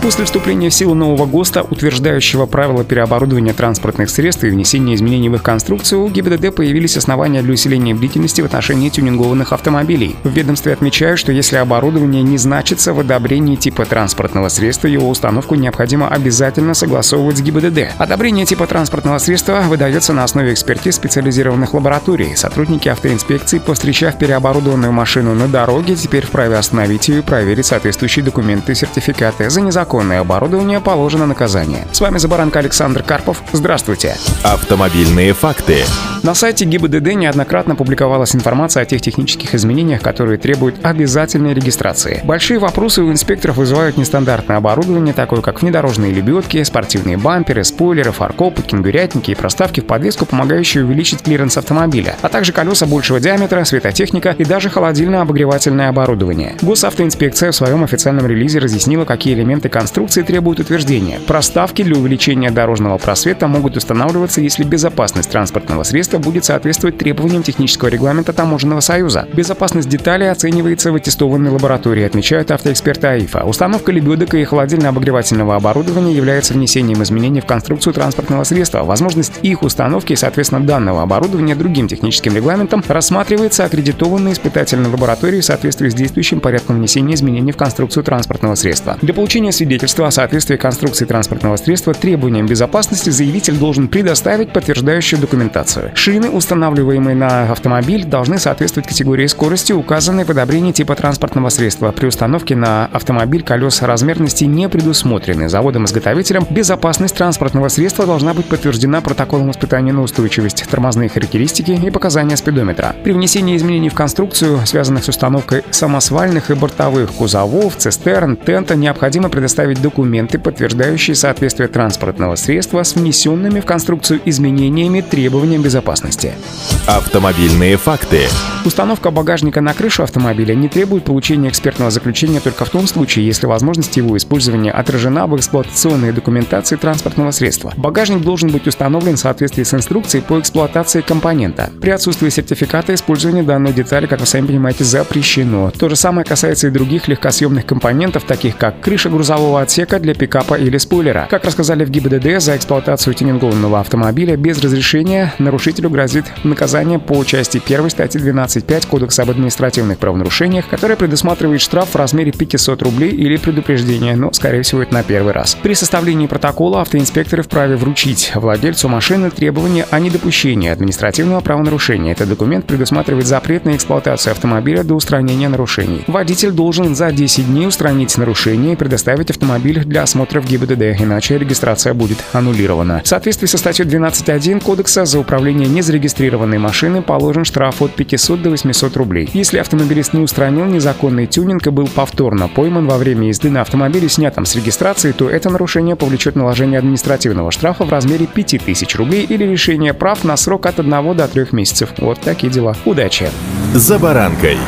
После вступления в силу нового ГОСТа, утверждающего правила переоборудования транспортных средств и внесения изменений в их конструкцию, у ГИБДД появились основания для усиления бдительности в отношении тюнингованных автомобилей. В ведомстве отмечают, что если оборудование не значится в одобрении типа транспортного средства, его установку необходимо обязательно согласовывать с ГИБДД. Одобрение типа транспортного средства выдается на основе экспертиз специализированных лабораторий. Сотрудники автоинспекции, повстречав переоборудованную машину на дороге, теперь вправе остановить ее и проверить соответствующие документы и сертификаты за незаконное незаконное оборудование положено наказание. С вами За баранкой Александр Карпов. Здравствуйте. Автомобильные факты. На сайте ГИБДД неоднократно публиковалась информация о тех технических изменениях, которые требуют обязательной регистрации. Большие вопросы у инспекторов вызывают нестандартное оборудование, такое как внедорожные лебедки, спортивные бамперы, спойлеры, фаркопы, кенгурятники и проставки в подвеску, помогающие увеличить клиренс автомобиля, а также колеса большего диаметра, светотехника и даже холодильно-обогревательное оборудование. Госавтоинспекция в своем официальном релизе разъяснила, какие элементы конструкции требуют утверждения. Проставки для увеличения дорожного просвета могут устанавливаться, если безопасность транспортного средства будет соответствовать требованиям технического регламента Таможенного союза. Безопасность деталей оценивается в аттестованной лаборатории, отмечают автоэксперты АИФа. Установка лебедок и холодильно-обогревательного оборудования является внесением изменений в конструкцию транспортного средства. Возможность их установки и, соответственно, данного оборудования другим техническим регламентом рассматривается аккредитованной испытательной лабораторией в соответствии с действующим порядком внесения изменений в конструкцию транспортного средства. Для получения свидетельства свидетельства о соответствии конструкции транспортного средства требованиям безопасности заявитель должен предоставить подтверждающую документацию. Шины, устанавливаемые на автомобиль, должны соответствовать категории скорости, указанной в одобрении типа транспортного средства. При установке на автомобиль колес размерности не предусмотрены заводом-изготовителем. Безопасность транспортного средства должна быть подтверждена протоколом испытания на устойчивость, тормозные характеристики и показания спидометра. При внесении изменений в конструкцию, связанных с установкой самосвальных и бортовых кузовов, цистерн, тента, необходимо предоставить предоставить документы, подтверждающие соответствие транспортного средства с внесенными в конструкцию изменениями требованиям безопасности. Автомобильные факты. Установка багажника на крышу автомобиля не требует получения экспертного заключения только в том случае, если возможность его использования отражена в эксплуатационной документации транспортного средства. Багажник должен быть установлен в соответствии с инструкцией по эксплуатации компонента. При отсутствии сертификата использование данной детали, как вы сами понимаете, запрещено. То же самое касается и других легкосъемных компонентов, таких как крыша грузового грузового отсека для пикапа или спойлера. Как рассказали в ГИБДД, за эксплуатацию тюнингованного автомобиля без разрешения нарушителю грозит наказание по части 1 статьи 12.5 Кодекса об административных правонарушениях, которая предусматривает штраф в размере 500 рублей или предупреждение, но, скорее всего, это на первый раз. При составлении протокола автоинспекторы вправе вручить владельцу машины требования о недопущении административного правонарушения. Этот документ предусматривает запрет на эксплуатацию автомобиля до устранения нарушений. Водитель должен за 10 дней устранить нарушение и предоставить автомобиль для осмотра в ГИБДД, иначе регистрация будет аннулирована. В соответствии со статьей 12.1 Кодекса за управление незарегистрированной машины положен штраф от 500 до 800 рублей. Если автомобилист не устранил незаконный тюнинг и был повторно пойман во время езды на автомобиле, снятом с регистрации, то это нарушение повлечет наложение административного штрафа в размере 5000 рублей или лишение прав на срок от 1 до 3 месяцев. Вот такие дела. Удачи! За баранкой.